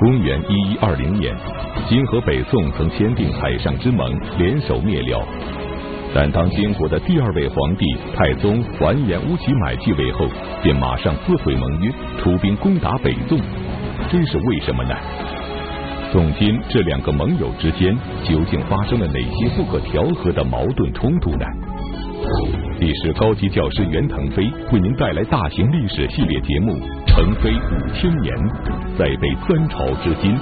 公元一一二零年，金和北宋曾签订海上之盟，联手灭辽。但当金国的第二位皇帝太宗完颜乌齐买继位后，便马上撕毁盟约，出兵攻打北宋。这是为什么呢？宋金这两个盟友之间究竟发生了哪些不可调和的矛盾冲突呢？历史高级教师袁腾飞为您带来大型历史系列节目《腾飞五千年》，再背三朝之今，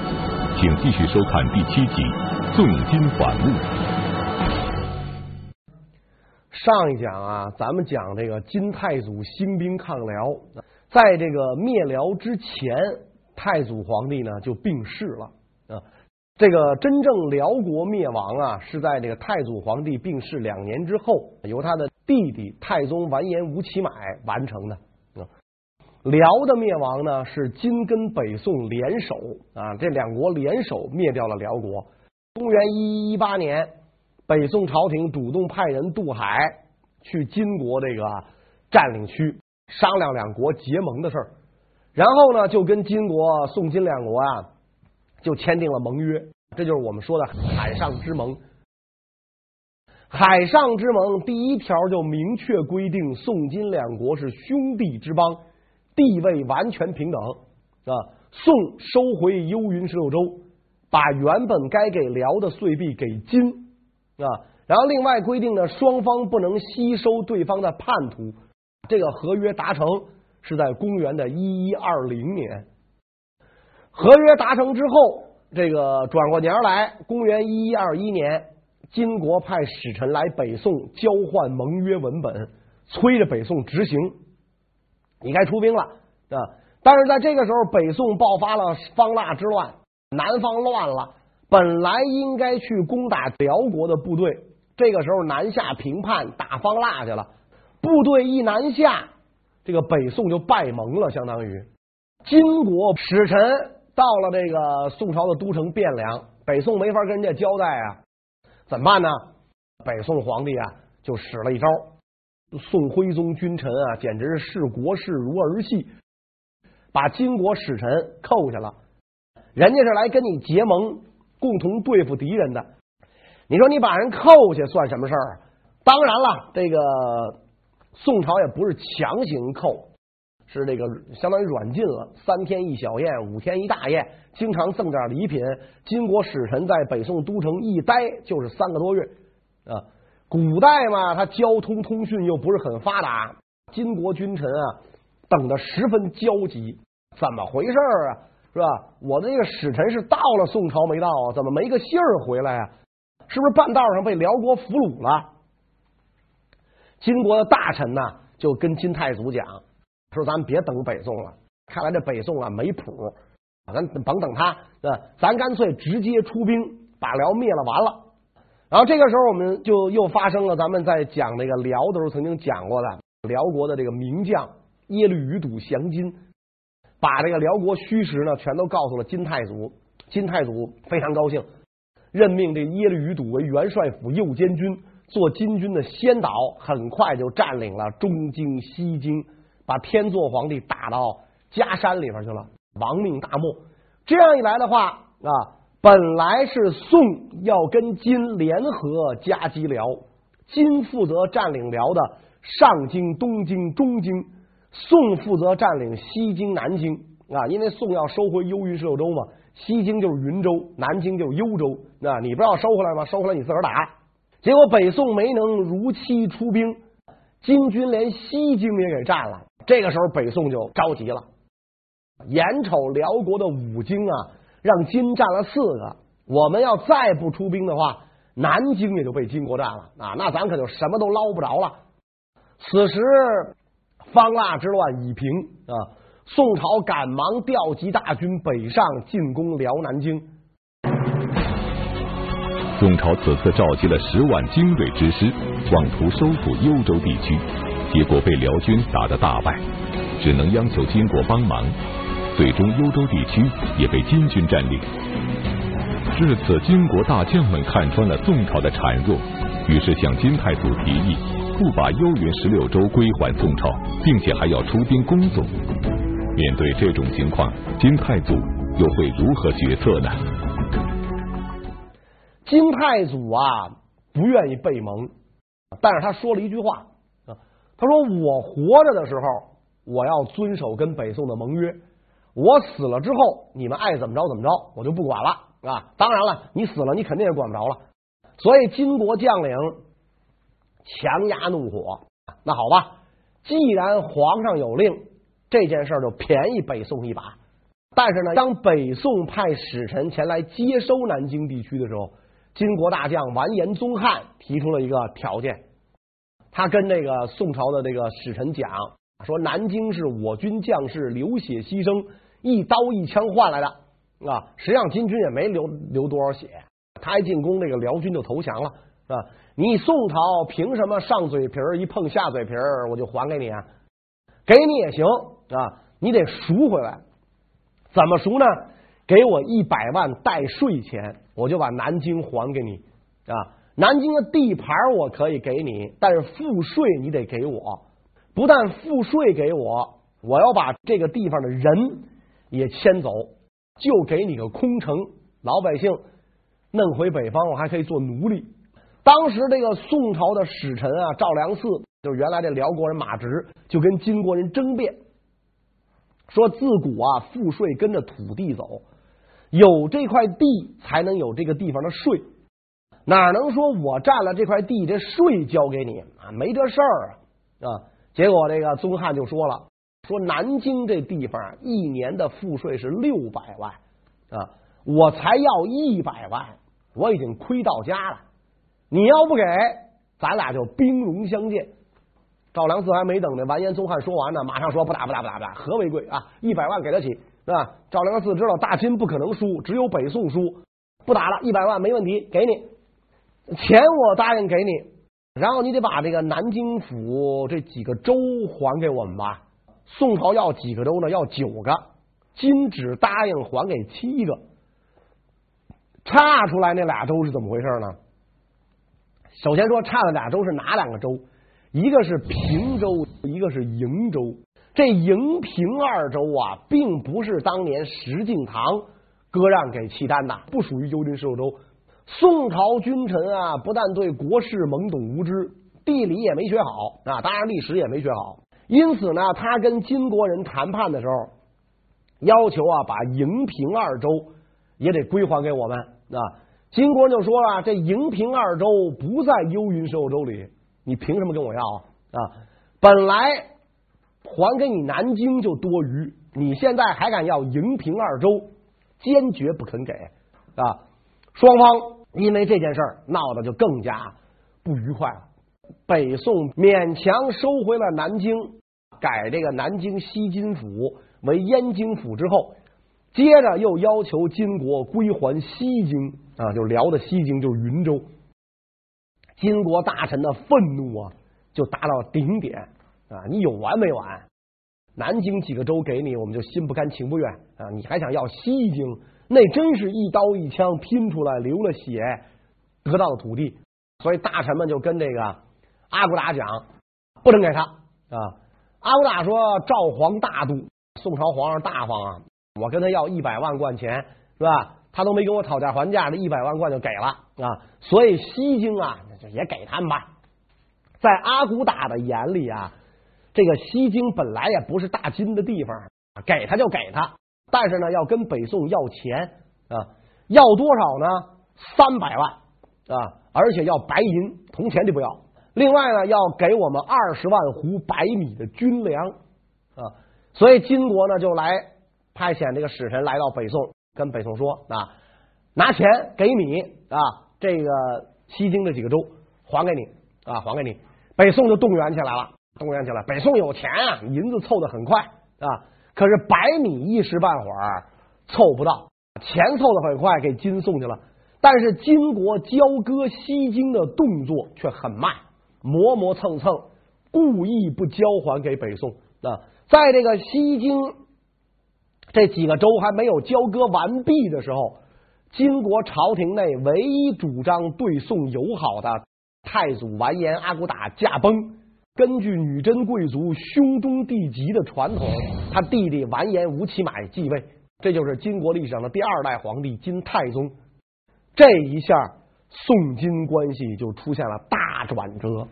请继续收看第七集《宋金反目》。上一讲啊，咱们讲这个金太祖兴兵抗辽，在这个灭辽之前，太祖皇帝呢就病逝了。这个真正辽国灭亡啊，是在这个太祖皇帝病逝两年之后，由他的弟弟太宗完颜吴乞买完成的。啊，辽的灭亡呢，是金跟北宋联手啊，这两国联手灭掉了辽国。公元一一一八年，北宋朝廷主动派人渡海去金国这个占领区商量两国结盟的事儿，然后呢，就跟金国、宋金两国啊。就签订了盟约，这就是我们说的海上之盟。海上之盟第一条就明确规定，宋金两国是兄弟之邦，地位完全平等啊。宋收回幽云十六州，把原本该给辽的岁币给金啊。然后另外规定呢，双方不能吸收对方的叛徒。这个合约达成是在公元的一一二零年。合约达成之后，这个转过年来，公元一一二一年，金国派使臣来北宋交换盟约文本，催着北宋执行。你该出兵了啊！但是在这个时候，北宋爆发了方腊之乱，南方乱了。本来应该去攻打辽国的部队，这个时候南下平叛，打方腊去了。部队一南下，这个北宋就败盟了，相当于金国使臣。到了这个宋朝的都城汴梁，北宋没法跟人家交代啊，怎么办呢？北宋皇帝啊，就使了一招，宋徽宗君臣啊，简直是视国事如儿戏，把金国使臣扣下了。人家是来跟你结盟，共同对付敌人的。你说你把人扣下算什么事儿？当然了，这个宋朝也不是强行扣。是这个相当于软禁了，三天一小宴，五天一大宴，经常赠点礼品。金国使臣在北宋都城一待就是三个多月啊。古代嘛，他交通通讯又不是很发达，金国君臣啊等的十分焦急。怎么回事啊？是吧？我的这个使臣是到了宋朝没到啊？怎么没个信儿回来啊？是不是半道上被辽国俘虏了？金国的大臣呢，就跟金太祖讲。说咱别等北宋了，看来这北宋啊没谱，咱甭等他，咱干脆直接出兵把辽灭了完了。然后这个时候我们就又发生了咱们在讲这个辽的时候曾经讲过的辽国的这个名将耶律余睹降金，把这个辽国虚实呢全都告诉了金太祖，金太祖非常高兴，任命这耶律余睹为元帅府右监军，做金军的先导，很快就占领了中京、西京。把天祚皇帝打到家山里边去了，亡命大漠。这样一来的话啊，本来是宋要跟金联合夹击辽，金负责占领辽的上京、东京、中京，宋负责占领西京、南京啊。因为宋要收回幽云十六州嘛，西京就是云州，南京就是幽州。那你不要收回来吗？收回来你自个儿打。结果北宋没能如期出兵，金军连西京也给占了。这个时候，北宋就着急了，眼瞅辽国的五京啊，让金占了四个，我们要再不出兵的话，南京也就被金国占了啊，那咱可就什么都捞不着了。此时，方腊之乱已平啊，宋朝赶忙调集大军北上进攻辽南京。宋朝此次召集了十万精锐之师，妄图收复幽州地区。结果被辽军打得大败，只能央求金国帮忙。最终幽州地区也被金军占领。至此，金国大将们看穿了宋朝的孱弱，于是向金太祖提议，不把幽云十六州归还宋朝，并且还要出兵攻宋。面对这种情况，金太祖又会如何决策呢？金太祖啊，不愿意背盟，但是他说了一句话，他说：“我活着的时候，我要遵守跟北宋的盟约；我死了之后，你们爱怎么着怎么着，我就不管了啊。当然了，你死了，你肯定也管不着了。所以，金国将领强压怒火。那好吧，既然皇上有令，这件事就便宜北宋一把。但是呢，当北宋派使臣前来接收南京地区的时候。”金国大将完颜宗翰提出了一个条件，他跟那个宋朝的这个使臣讲说：“南京是我军将士流血牺牲，一刀一枪换来的啊！实际上金军也没流流多少血，他一进攻，这个辽军就投降了啊！你宋朝凭什么上嘴皮儿一碰下嘴皮儿我就还给你啊？给你也行啊，你得赎回来，怎么赎呢？给我一百万代税钱。”我就把南京还给你啊！南京的地盘我可以给你，但是赋税你得给我。不但赋税给我，我要把这个地方的人也迁走，就给你个空城，老百姓弄回北方，我还可以做奴隶。当时这个宋朝的使臣啊，赵良嗣，就是原来这辽国人马直，就跟金国人争辩，说自古啊，赋税跟着土地走。有这块地，才能有这个地方的税，哪能说我占了这块地，这税交给你啊？没这事儿啊！结果这个宗翰就说了，说南京这地方一年的赋税是六百万啊，我才要一百万，我已经亏到家了。你要不给，咱俩就兵戎相见。赵良嗣还没等这完颜宗翰说完呢，马上说不打不打不打不打，和为贵啊！一百万给得起。是吧？赵良嗣知道大金不可能输，只有北宋输，不打了，一百万没问题，给你钱，我答应给你，然后你得把这个南京府这几个州还给我们吧。宋朝要几个州呢？要九个，金只答应还给七个，差出来那俩州是怎么回事呢？首先说差的俩州是哪两个州？一个是平州，一个是瀛州。这瀛平二州啊，并不是当年石敬瑭割让给契丹的，不属于幽灵十六州。宋朝君臣啊，不但对国事懵懂无知，地理也没学好啊，当然历史也没学好。因此呢，他跟金国人谈判的时候，要求啊，把瀛平二州也得归还给我们啊。金国就说了，这瀛平二州不在幽云十六州里，你凭什么跟我要啊？本来。还给你南京就多余，你现在还敢要瀛平二州，坚决不肯给啊！双方因为这件事儿闹得就更加不愉快了。北宋勉强收回了南京，改这个南京西津府为燕京府之后，接着又要求金国归还西京啊，就辽的西京，就是云州。金国大臣的愤怒啊，就达到顶点。啊，你有完没完？南京几个州给你，我们就心不甘情不愿啊！你还想要西京？那真是一刀一枪拼出来，流了血得到的土地。所以大臣们就跟这个阿骨打讲，不能给他啊！阿骨打说：“赵皇大度，宋朝皇上大方啊！我跟他要一百万贯钱，是吧？他都没跟我讨价还价，这一百万贯就给了啊！所以西京啊，也给他们吧。在阿骨打的眼里啊。”这个西京本来也不是大金的地方，给他就给他，但是呢，要跟北宋要钱啊，要多少呢？三百万啊，而且要白银，铜钱就不要。另外呢，要给我们二十万斛白米的军粮啊。所以金国呢，就来派遣这个使臣来到北宋，跟北宋说啊，拿钱给你啊，这个西京这几个州还给你啊，还给你。北宋就动员起来了。动员起来，北宋有钱啊，银子凑得很快啊。可是白米一时半会儿凑不到，钱凑得很快，给金送去了。但是金国交割西京的动作却很慢，磨磨蹭蹭，故意不交还给北宋啊。在这个西京这几个州还没有交割完毕的时候，金国朝廷内唯一主张对宋友好的太祖完颜阿骨打驾崩。根据女真贵族兄终弟及的传统，他弟弟完颜吴乞买继位这就是金国历史上的第二代皇帝金太宗。这一下，宋金关系就出现了大转折。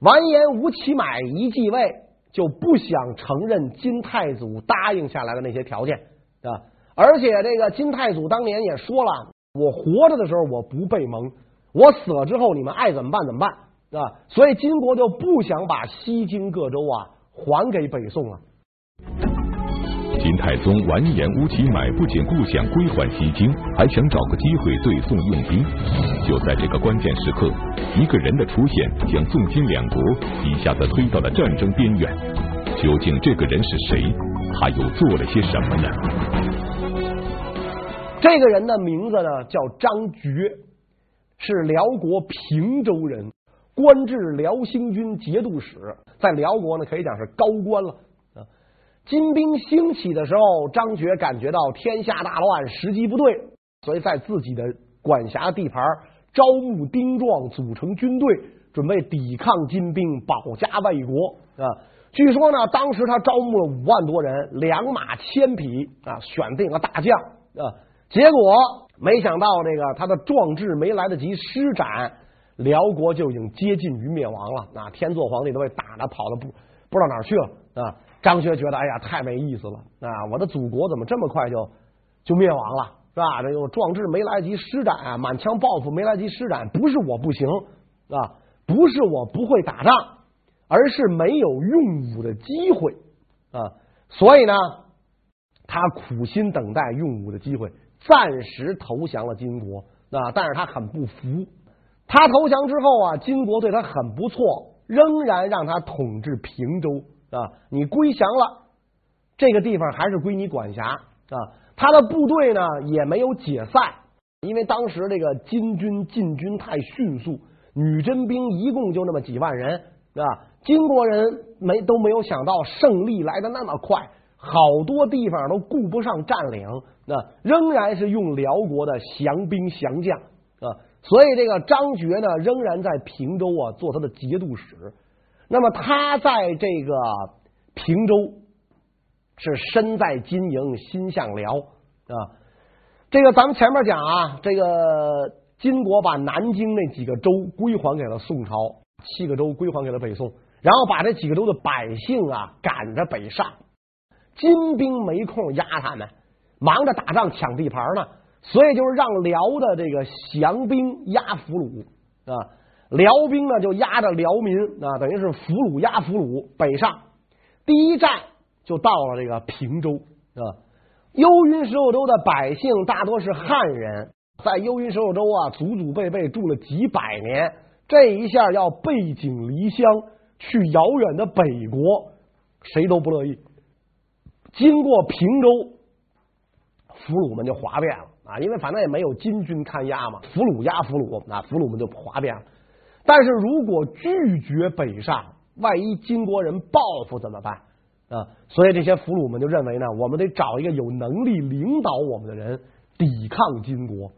完颜吴乞买一继位，就不想承认金太祖答应下来的那些条件啊！而且这个金太祖当年也说了，我活着的时候我不被蒙，我死了之后你们爱怎么办怎么办啊！所以金国就不想把西京各州啊还给北宋啊。金太宗完颜乌齐买不仅不想归还西京，还想找个机会对宋用兵。就在这个关键时刻，一个人的出现，将宋金两国一下子推到了战争边缘。究竟这个人是谁？他又做了些什么呢？这个人的名字呢，叫张觉，是辽国平州人，官至辽兴军节度使，在辽国呢可以讲是高官了啊。金兵兴起的时候，张觉感觉到天下大乱，时机不对，所以在自己的管辖地盘招募兵壮，组成军队，准备抵抗金兵，保家卫国啊。据说呢，当时他招募了五万多人，良马千匹啊，选定了大将啊。结果没想到，这个他的壮志没来得及施展，辽国就已经接近于灭亡了。啊，天祚皇帝都被打的跑的不不知道哪儿去了啊。张学觉得，哎呀，太没意思了啊！我的祖国怎么这么快就就灭亡了，是吧？这个壮志没来得及施展啊，满腔抱负没来得及施展，不是我不行啊，不是我不会打仗，而是没有用武的机会啊。所以呢，他苦心等待用武的机会，暂时投降了金国啊。但是他很不服，他投降之后啊，金国对他很不错，仍然让他统治平州。啊，你归降了，这个地方还是归你管辖啊。他的部队呢也没有解散，因为当时这个金军进军太迅速，女真兵一共就那么几万人啊。金国人没都没有想到胜利来的那么快，好多地方都顾不上占领，那、仍然是用辽国的降兵降将。所以这个张觉呢，仍然在平州啊做他的节度使。那么他在这个平州是身在金营，心向辽啊。这个咱们前面讲啊，这个金国把南京那几个州归还给了宋朝，七个州归还给了北宋，然后把这几个州的百姓啊赶着北上。金兵没空压他们，忙着打仗抢地盘呢，所以就是让辽的这个降兵压俘虏啊。辽兵呢，就压着辽民啊，等于是俘虏压俘虏北上。第一站就到了这个平州啊。幽云十六州的百姓大多是汉人，在幽云十六州啊，祖祖辈辈住了几百年，这一下要背井离乡去遥远的北国，谁都不乐意。经过平州，俘虏们就哗变了啊，因为反正也没有金军看押嘛，俘虏押俘虏啊，俘虏们就哗变了。但是如果拒绝北上，万一金国人报复怎么办啊？所以这些俘虏们就认为呢，我们得找一个有能力领导我们的人抵抗金国。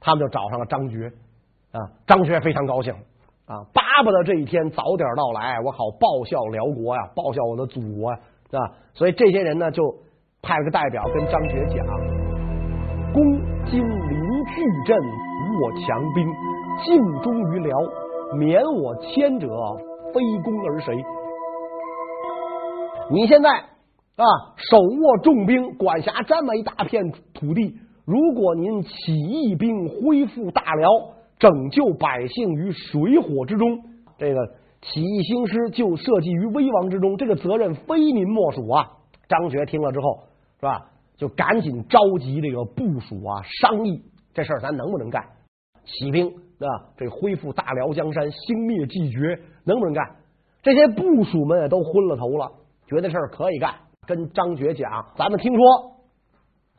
他们就找上了张觉啊，张觉非常高兴啊，巴不得这一天早点到来，我好报效辽国呀，报效我的祖国呀，啊。所以这些人呢，就派了个代表跟张觉讲：公巨阵，无我强兵，尽忠于辽。免我迁者，非公而谁？你现在啊，手握重兵，管辖这么一大片土地。如果您起义兵恢复大辽，拯救百姓于水火之中，这个起义兴师就设计于危亡之中，这个责任非您莫属啊！张学听了之后，是吧？就赶紧召集这个部署啊，商议这事儿咱能不能干？起兵。啊，这恢复大辽江山，兴灭继绝，能不能干？这些部属们也都昏了头了，觉得事儿可以干。跟张觉讲，咱们听说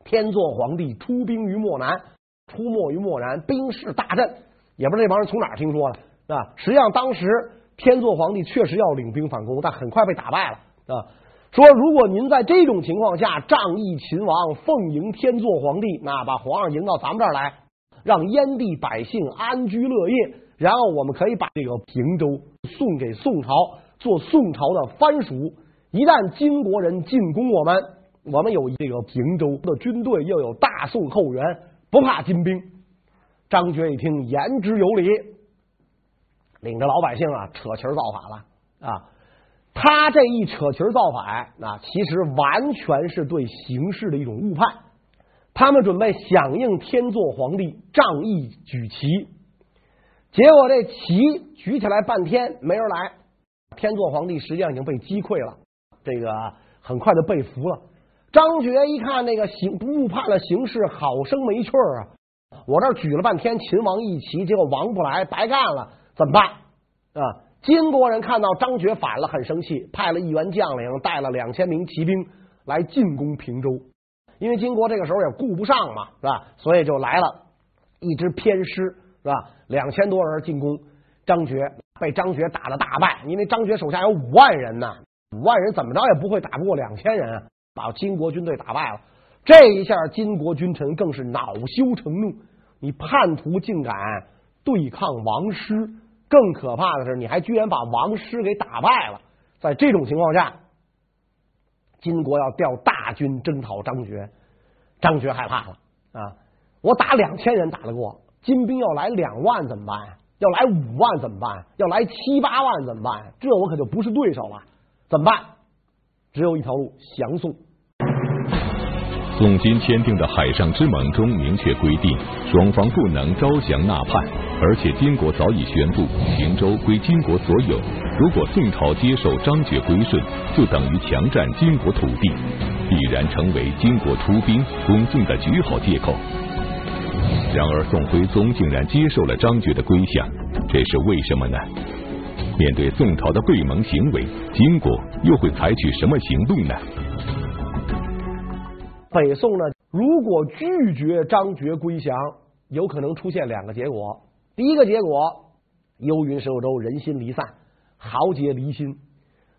天祚皇帝出兵于漠南，出没于漠南，兵势大振，也不知道这帮人从哪儿听说的啊。实际上，当时天祚皇帝确实要领兵反攻，但很快被打败了啊。说如果您在这种情况下仗义秦王，奉迎天祚皇帝，那把皇上迎到咱们这儿来。让燕地百姓安居乐业，然后我们可以把这个平州送给宋朝，做宋朝的藩属。一旦金国人进攻我们，我们有这个平州的军队，又有大宋后援，不怕金兵。张觉一听，言之有理，领着老百姓啊扯旗造反了啊！他这一扯旗造反，那其实完全是对形势的一种误判。他们准备响应天祚皇帝仗义举旗，结果这旗举起来半天没人来。天祚皇帝实际上已经被击溃了，这个很快就被俘了。张觉一看那个形误判了形势，好生没趣啊！我这举了半天秦王一旗，结果王不来，白干了，怎么办啊？金国人看到张觉反了，很生气，派了一员将领带了两千名骑兵来进攻平州。因为金国这个时候也顾不上嘛，是吧？所以就来了一支偏师，是吧？两千多人进攻张觉，被张觉打了大败。因为张觉手下有五万人呢，五万人怎么着也不会打不过两千人，把金国军队打败了。这一下，金国君臣更是恼羞成怒。你叛徒竟敢对抗王师，更可怕的是，你还居然把王师给打败了。在这种情况下。金国要调大军征讨张觉，张觉害怕了啊！我打两千人打得过，金兵要来两万怎么办？要来五万怎么办？要来七八万怎么办？这我可就不是对手了，怎么办？只有一条路，降宋。宋金签订的海上之盟中明确规定，双方不能招降纳叛，而且金国早已宣布平州归金国所有。如果宋朝接受张觉归顺，就等于强占金国土地，必然成为金国出兵攻宋的绝好借口。然而宋徽宗竟然接受了张觉的归降，这是为什么呢？面对宋朝的背盟行为，金国又会采取什么行动呢？北宋呢，如果拒绝张觉归降，有可能出现两个结果。第一个结果，幽云十六州人心离散。豪杰离心，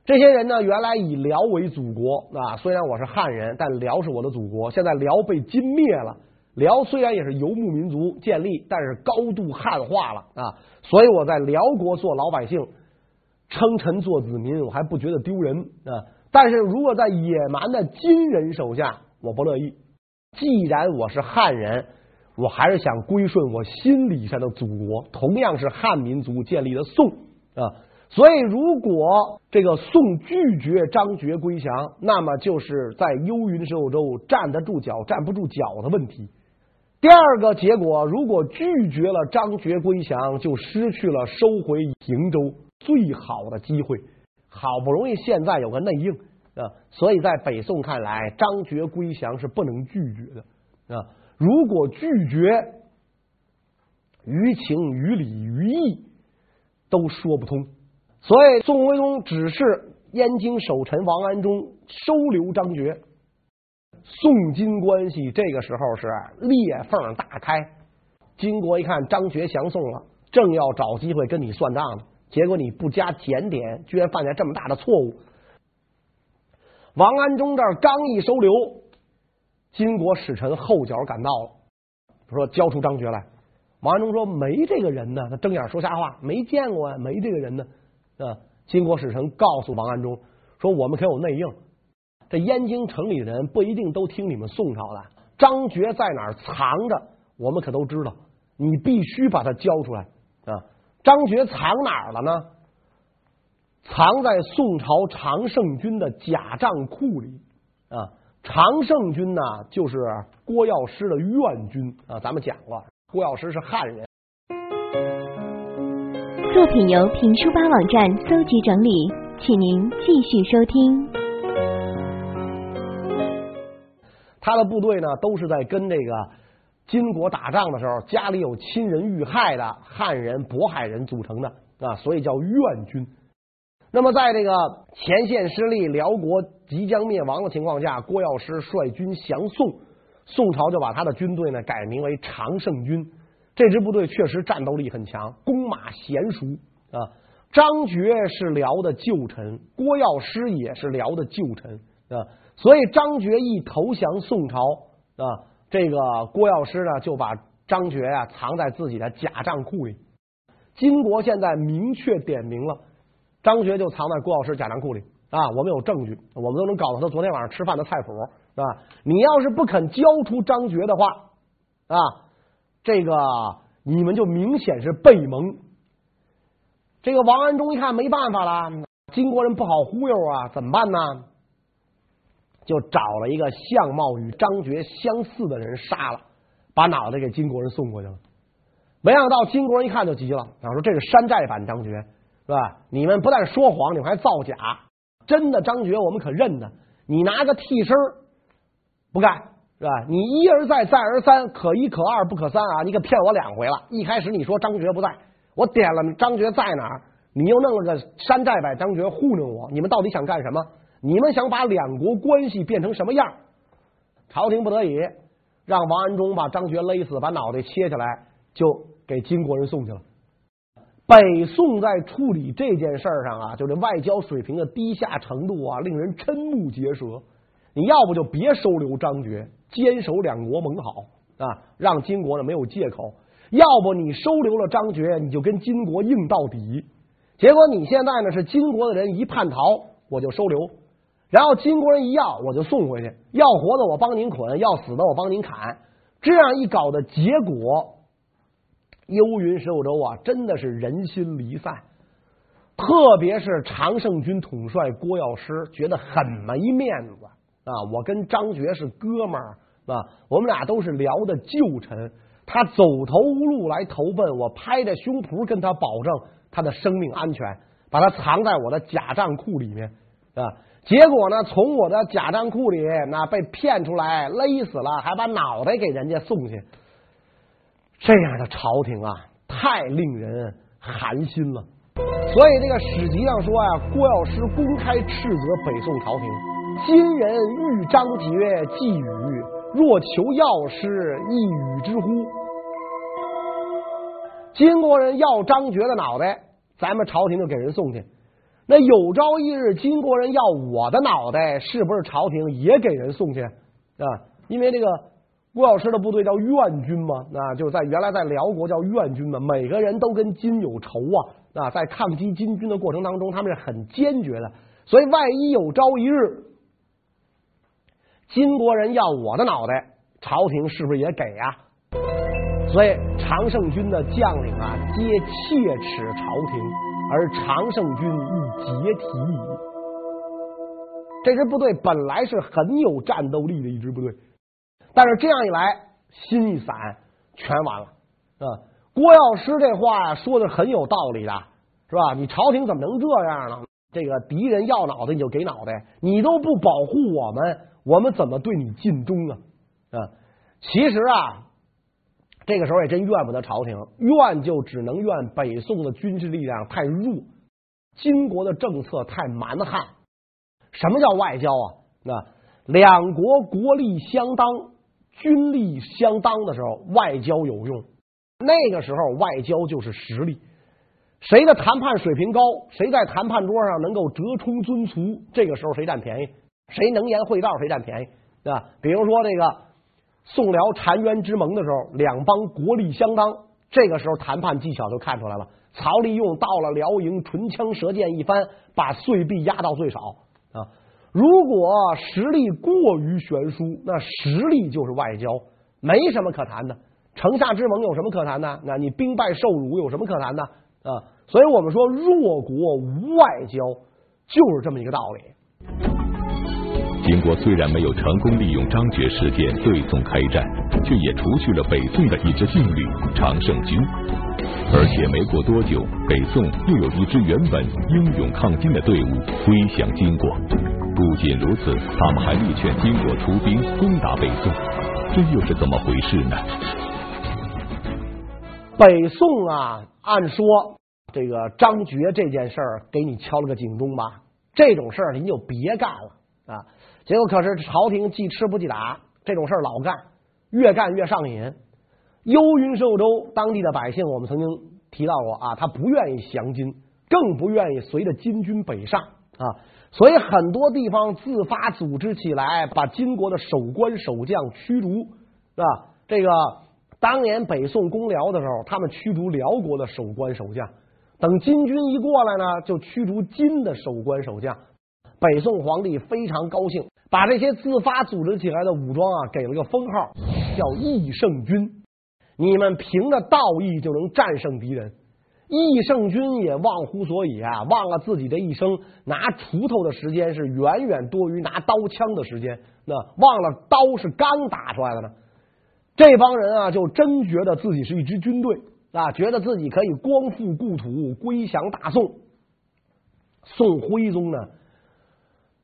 这些人呢，原来以辽为祖国啊。虽然我是汉人，但辽是我的祖国。现在辽被金灭了，辽虽然也是游牧民族建立，但是高度汉化了啊。所以我在辽国做老百姓，称臣做子民，我还不觉得丢人啊。但是如果在野蛮的金人手下，我不乐意。既然我是汉人，我还是想归顺我心理上的祖国，同样是汉民族建立的宋啊。所以，如果这个宋拒绝张觉归降，那么就是在幽云十六州站得住脚、站不住脚的问题。第二个结果，如果拒绝了张觉归降，就失去了收回平州最好的机会。好不容易现在有个内应啊，所以在北宋看来，张觉归降是不能拒绝的啊。如果拒绝，于情于理于义都说不通。所以，宋徽宗指示燕京守臣王安忠收留张觉。宋金关系这个时候是裂缝大开。金国一看张觉降宋了，正要找机会跟你算账呢，结果你不加检点，居然犯下这么大的错误。王安忠这儿刚一收留，金国使臣后脚赶到了，说交出张觉来。王安忠说没这个人呢，他睁眼说瞎话，没见过啊，没这个人呢。啊！金国使臣告诉王安忠说：“我们可有内应，这燕京城里人不一定都听你们宋朝的。张觉在哪儿藏着，我们可都知道。你必须把他交出来啊！张觉藏哪儿了呢？藏在宋朝常胜军的假账库里啊！常胜军呢，就是郭药师的愿军啊。咱们讲过，郭药师是汉人。”作品由评书吧网站搜集整理，请您继续收听。他的部队呢，都是在跟这个金国打仗的时候，家里有亲人遇害的汉人、渤海人组成的啊，所以叫愿军。那么，在这个前线失利、辽国即将灭亡的情况下，郭药师率军降宋，宋朝就把他的军队呢改名为常胜军。这支部队确实战斗力很强，弓马娴熟啊。张觉是辽的旧臣，郭药师也是辽的旧臣啊。所以张觉一投降宋朝啊，这个郭药师呢就把张觉啊藏在自己的假账库里。金国现在明确点明了，张觉就藏在郭老师甲帐库里啊。我们有证据，我们都能搞到他昨天晚上吃饭的菜谱是吧？你要是不肯交出张觉的话啊，这个你们就明显是背盟。这个王安忠一看没办法了，金国人不好忽悠啊，怎么办呢？就找了一个相貌与张觉相似的人杀了，把脑袋给金国人送过去了。没想到金国人一看就急了，然后说：“这是山寨版张觉，是吧？你们不但说谎，你们还造假，真的张觉我们可认得。你拿个替身不干，是吧？你一而再，再而三，可一可二不可三啊！你可骗我两回了。一开始你说张觉不在，我点了张觉在哪儿，你又弄了个山寨版张觉糊弄我。你们到底想干什么？”你们想把两国关系变成什么样？朝廷不得已让王安忠把张觉勒死，把脑袋切下来，就给金国人送去了。北宋在处理这件事上啊，就这外交水平的低下程度啊，令人瞠目结舌。你要不就别收留张觉，坚守两国盟好啊，让金国呢没有借口；要不你收留了张觉，你就跟金国硬到底。结果你现在呢是金国的人，一叛逃我就收留。然后金国人一要，我就送回去。要活的我帮您捆，要死的我帮您砍。这样一搞的结果，幽云十五州啊，真的是人心离散。特别是常胜军统帅郭药师，觉得很没面子啊！我跟张觉是哥们儿啊，我们俩都是辽的旧臣。他走投无路来投奔，我拍着胸脯跟他保证他的生命安全，把他藏在我的假账库里面啊。结果呢，从我的假账库里那被骗出来，勒死了，还把脑袋给人家送去。这样的朝廷啊，太令人寒心了。所以这个史籍上说、啊，郭药师公开斥责北宋朝廷：今人欲张觉继宇，若求药师，一语之乎？金国人要张觉的脑袋，咱们朝廷就给人送去。那有朝一日，金国人要我的脑袋，是不是朝廷也给人送去啊？因为这个郭药师的部队叫愿军嘛，那就在原来在辽国叫愿军嘛，每个人都跟金有仇啊。啊，在抗击金军的过程当中，他们是很坚决的。所以，万一有朝一日，金国人要我的脑袋，朝廷是不是也给啊？所以，常胜军的将领啊，皆切齿朝廷。而常胜军亦解体矣。这支部队本来是很有战斗力的一支部队，但是这样一来，心一散，全完了啊！郭药师这话说的很有道理的，是吧？你朝廷怎么能这样呢？这个敌人要脑袋你就给脑袋，你都不保护我们，我们怎么对你尽忠啊？啊，其实啊。这个时候也真怨不得朝廷，怨就只能怨北宋的军事力量太弱，金国的政策太蛮横。什么叫外交啊？那两国国力相当、军力相当的时候，外交有用。那个时候外交就是实力，谁的谈判水平高，谁在谈判桌上能够折冲尊卒，这个时候谁占便宜，谁能言会道谁占便宜，对吧？比如说这个。宋辽澶渊之盟的时候，两邦国力相当，这个时候谈判技巧就看出来了。曹利用到了辽营，唇枪舌剑一番，把岁币压到最少。如果实力过于悬殊，那实力就是外交，没什么可谈的。城下之盟有什么可谈的？那你兵败受辱有什么可谈的啊？所以我们说，弱国无外交，就是这么一个道理。金国虽然没有成功利用张觉事件对宋开战，却也除去了北宋的一支劲旅常胜军，而且没过多久，北宋又有一支原本英勇抗金的队伍归降金国。不仅如此，他们还力劝金国出兵攻打北宋，这又是怎么回事呢？北宋啊，按说这个张觉这件事儿给你敲了个警钟吧，这种事儿您就别干了啊。结果可是朝廷既吃不记打，这种事儿老干，越干越上瘾。幽云十九州当地的百姓，我们曾经提到过啊，他不愿意降金，更不愿意随着金军北上啊，所以很多地方自发组织起来，把金国的守关守将驱逐，是吧？这个当年北宋攻辽的时候，他们驱逐辽国的守关守将，等金军一过来呢，就驱逐金的守关守将。北宋皇帝非常高兴，把这些自发组织起来的武装啊，给了个封号，叫义圣军。你们凭着道义就能战胜敌人。义圣军也忘乎所以啊，忘了自己的一生拿锄头的时间是远远多于拿刀枪的时间，那忘了刀是刚打出来的呢。这帮人啊，就真觉得自己是一支军队啊，觉得自己可以光复故土，归降大宋。宋徽宗呢，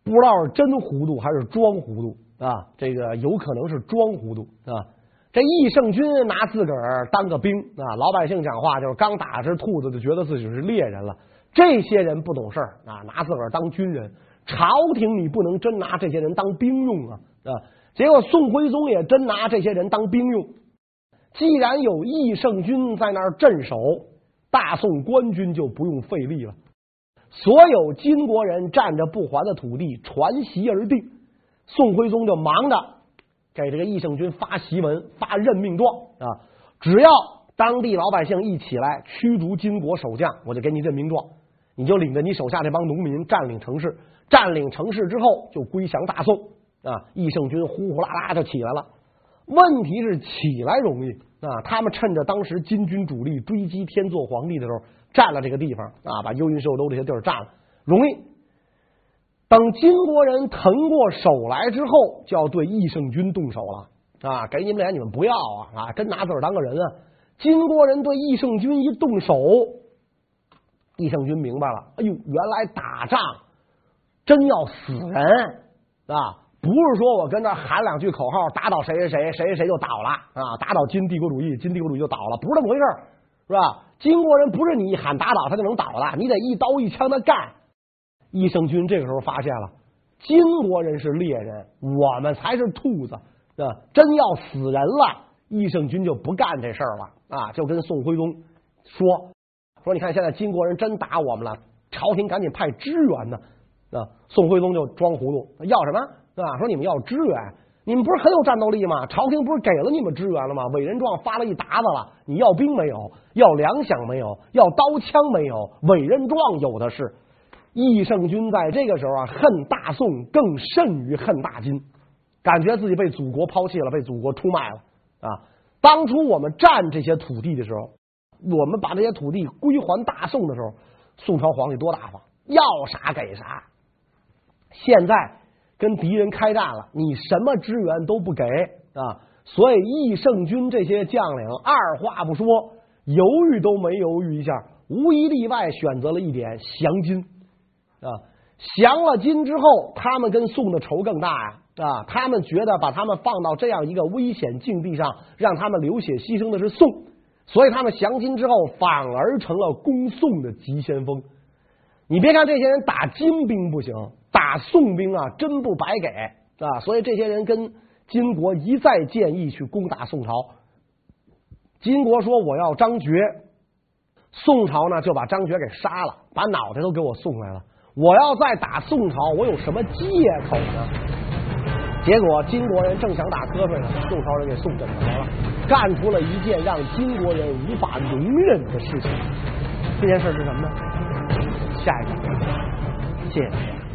不知道是真糊涂还是装糊涂啊，这个有可能是装糊涂啊。这义圣军拿自个儿当个兵啊，老百姓讲话就是刚打只兔子就觉得自己是猎人了。这些人不懂事儿啊，拿自个儿当军人。朝廷你不能真拿这些人当兵用啊啊！结果宋徽宗也真拿这些人当兵用。既然有义圣军在那儿镇守，大宋官军就不用费力了。所有金国人占着不还的土地传檄而定，宋徽宗就忙着。给这个义圣军发檄文、发任命状啊！只要当地老百姓一起来驱逐金国守将，我就给你任命状，你就领着你手下这帮农民占领城市，占领城市之后就归降大宋啊！义圣军呼呼啦啦就起来了。问题是起来容易啊，他们趁着当时金军主力追击天祚皇帝的时候，占了这个地方啊，把幽云兽州这些地儿占了，容易。等金国人腾过手来之后，就要对义胜军动手了啊！给你们脸，你们不要啊！啊，真拿自个儿当个人啊！金国人对义胜军一动手，义胜军明白了，哎呦，原来打仗真要死人啊！不是说我跟这喊两句口号，打倒谁谁谁，谁谁就倒了啊！打倒金帝国主义，金帝国主义就倒了，不是这么回事是吧？金国人不是你一喊打倒他就能倒了，你得一刀一枪的干。义胜军这个时候发现了，金国人是猎人，我们才是兔子啊！真要死人了，义胜军就不干这事儿了啊！就跟宋徽宗说说，你看现在金国人真打我们了，朝廷赶紧派支援呢啊！宋徽宗就装糊涂，要什么啊？说你们要支援，你们不是很有战斗力吗？朝廷不是给了你们支援了吗？委任状发了一沓子了，你要兵没有？要粮饷没有？要刀枪没有？委任状有的是。义圣军在这个时候啊，恨大宋更甚于恨大金，感觉自己被祖国抛弃了，被祖国出卖了啊！当初我们占这些土地的时候，我们把这些土地归还大宋的时候，宋朝皇帝多大方，要啥给啥。现在跟敌人开战了，你什么支援都不给啊！所以义圣军这些将领二话不说，犹豫都没犹豫一下，无一例外选择了一点降金。啊，降了金之后，他们跟宋的仇更大呀！啊，他们觉得把他们放到这样一个危险境地上，让他们流血牺牲的是宋，所以他们降金之后，反而成了攻宋的急先锋。你别看这些人打金兵不行，打宋兵啊，真不白给啊！所以这些人跟金国一再建议去攻打宋朝。金国说我要张觉，宋朝呢就把张觉给杀了，把脑袋都给我送来了。我要再打宋朝，我有什么借口呢？结果金国人正想打瞌睡呢，宋朝人给送枕头了，干出了一件让金国人无法容忍的事情。这件事是什么呢？下一个，谢谢大家。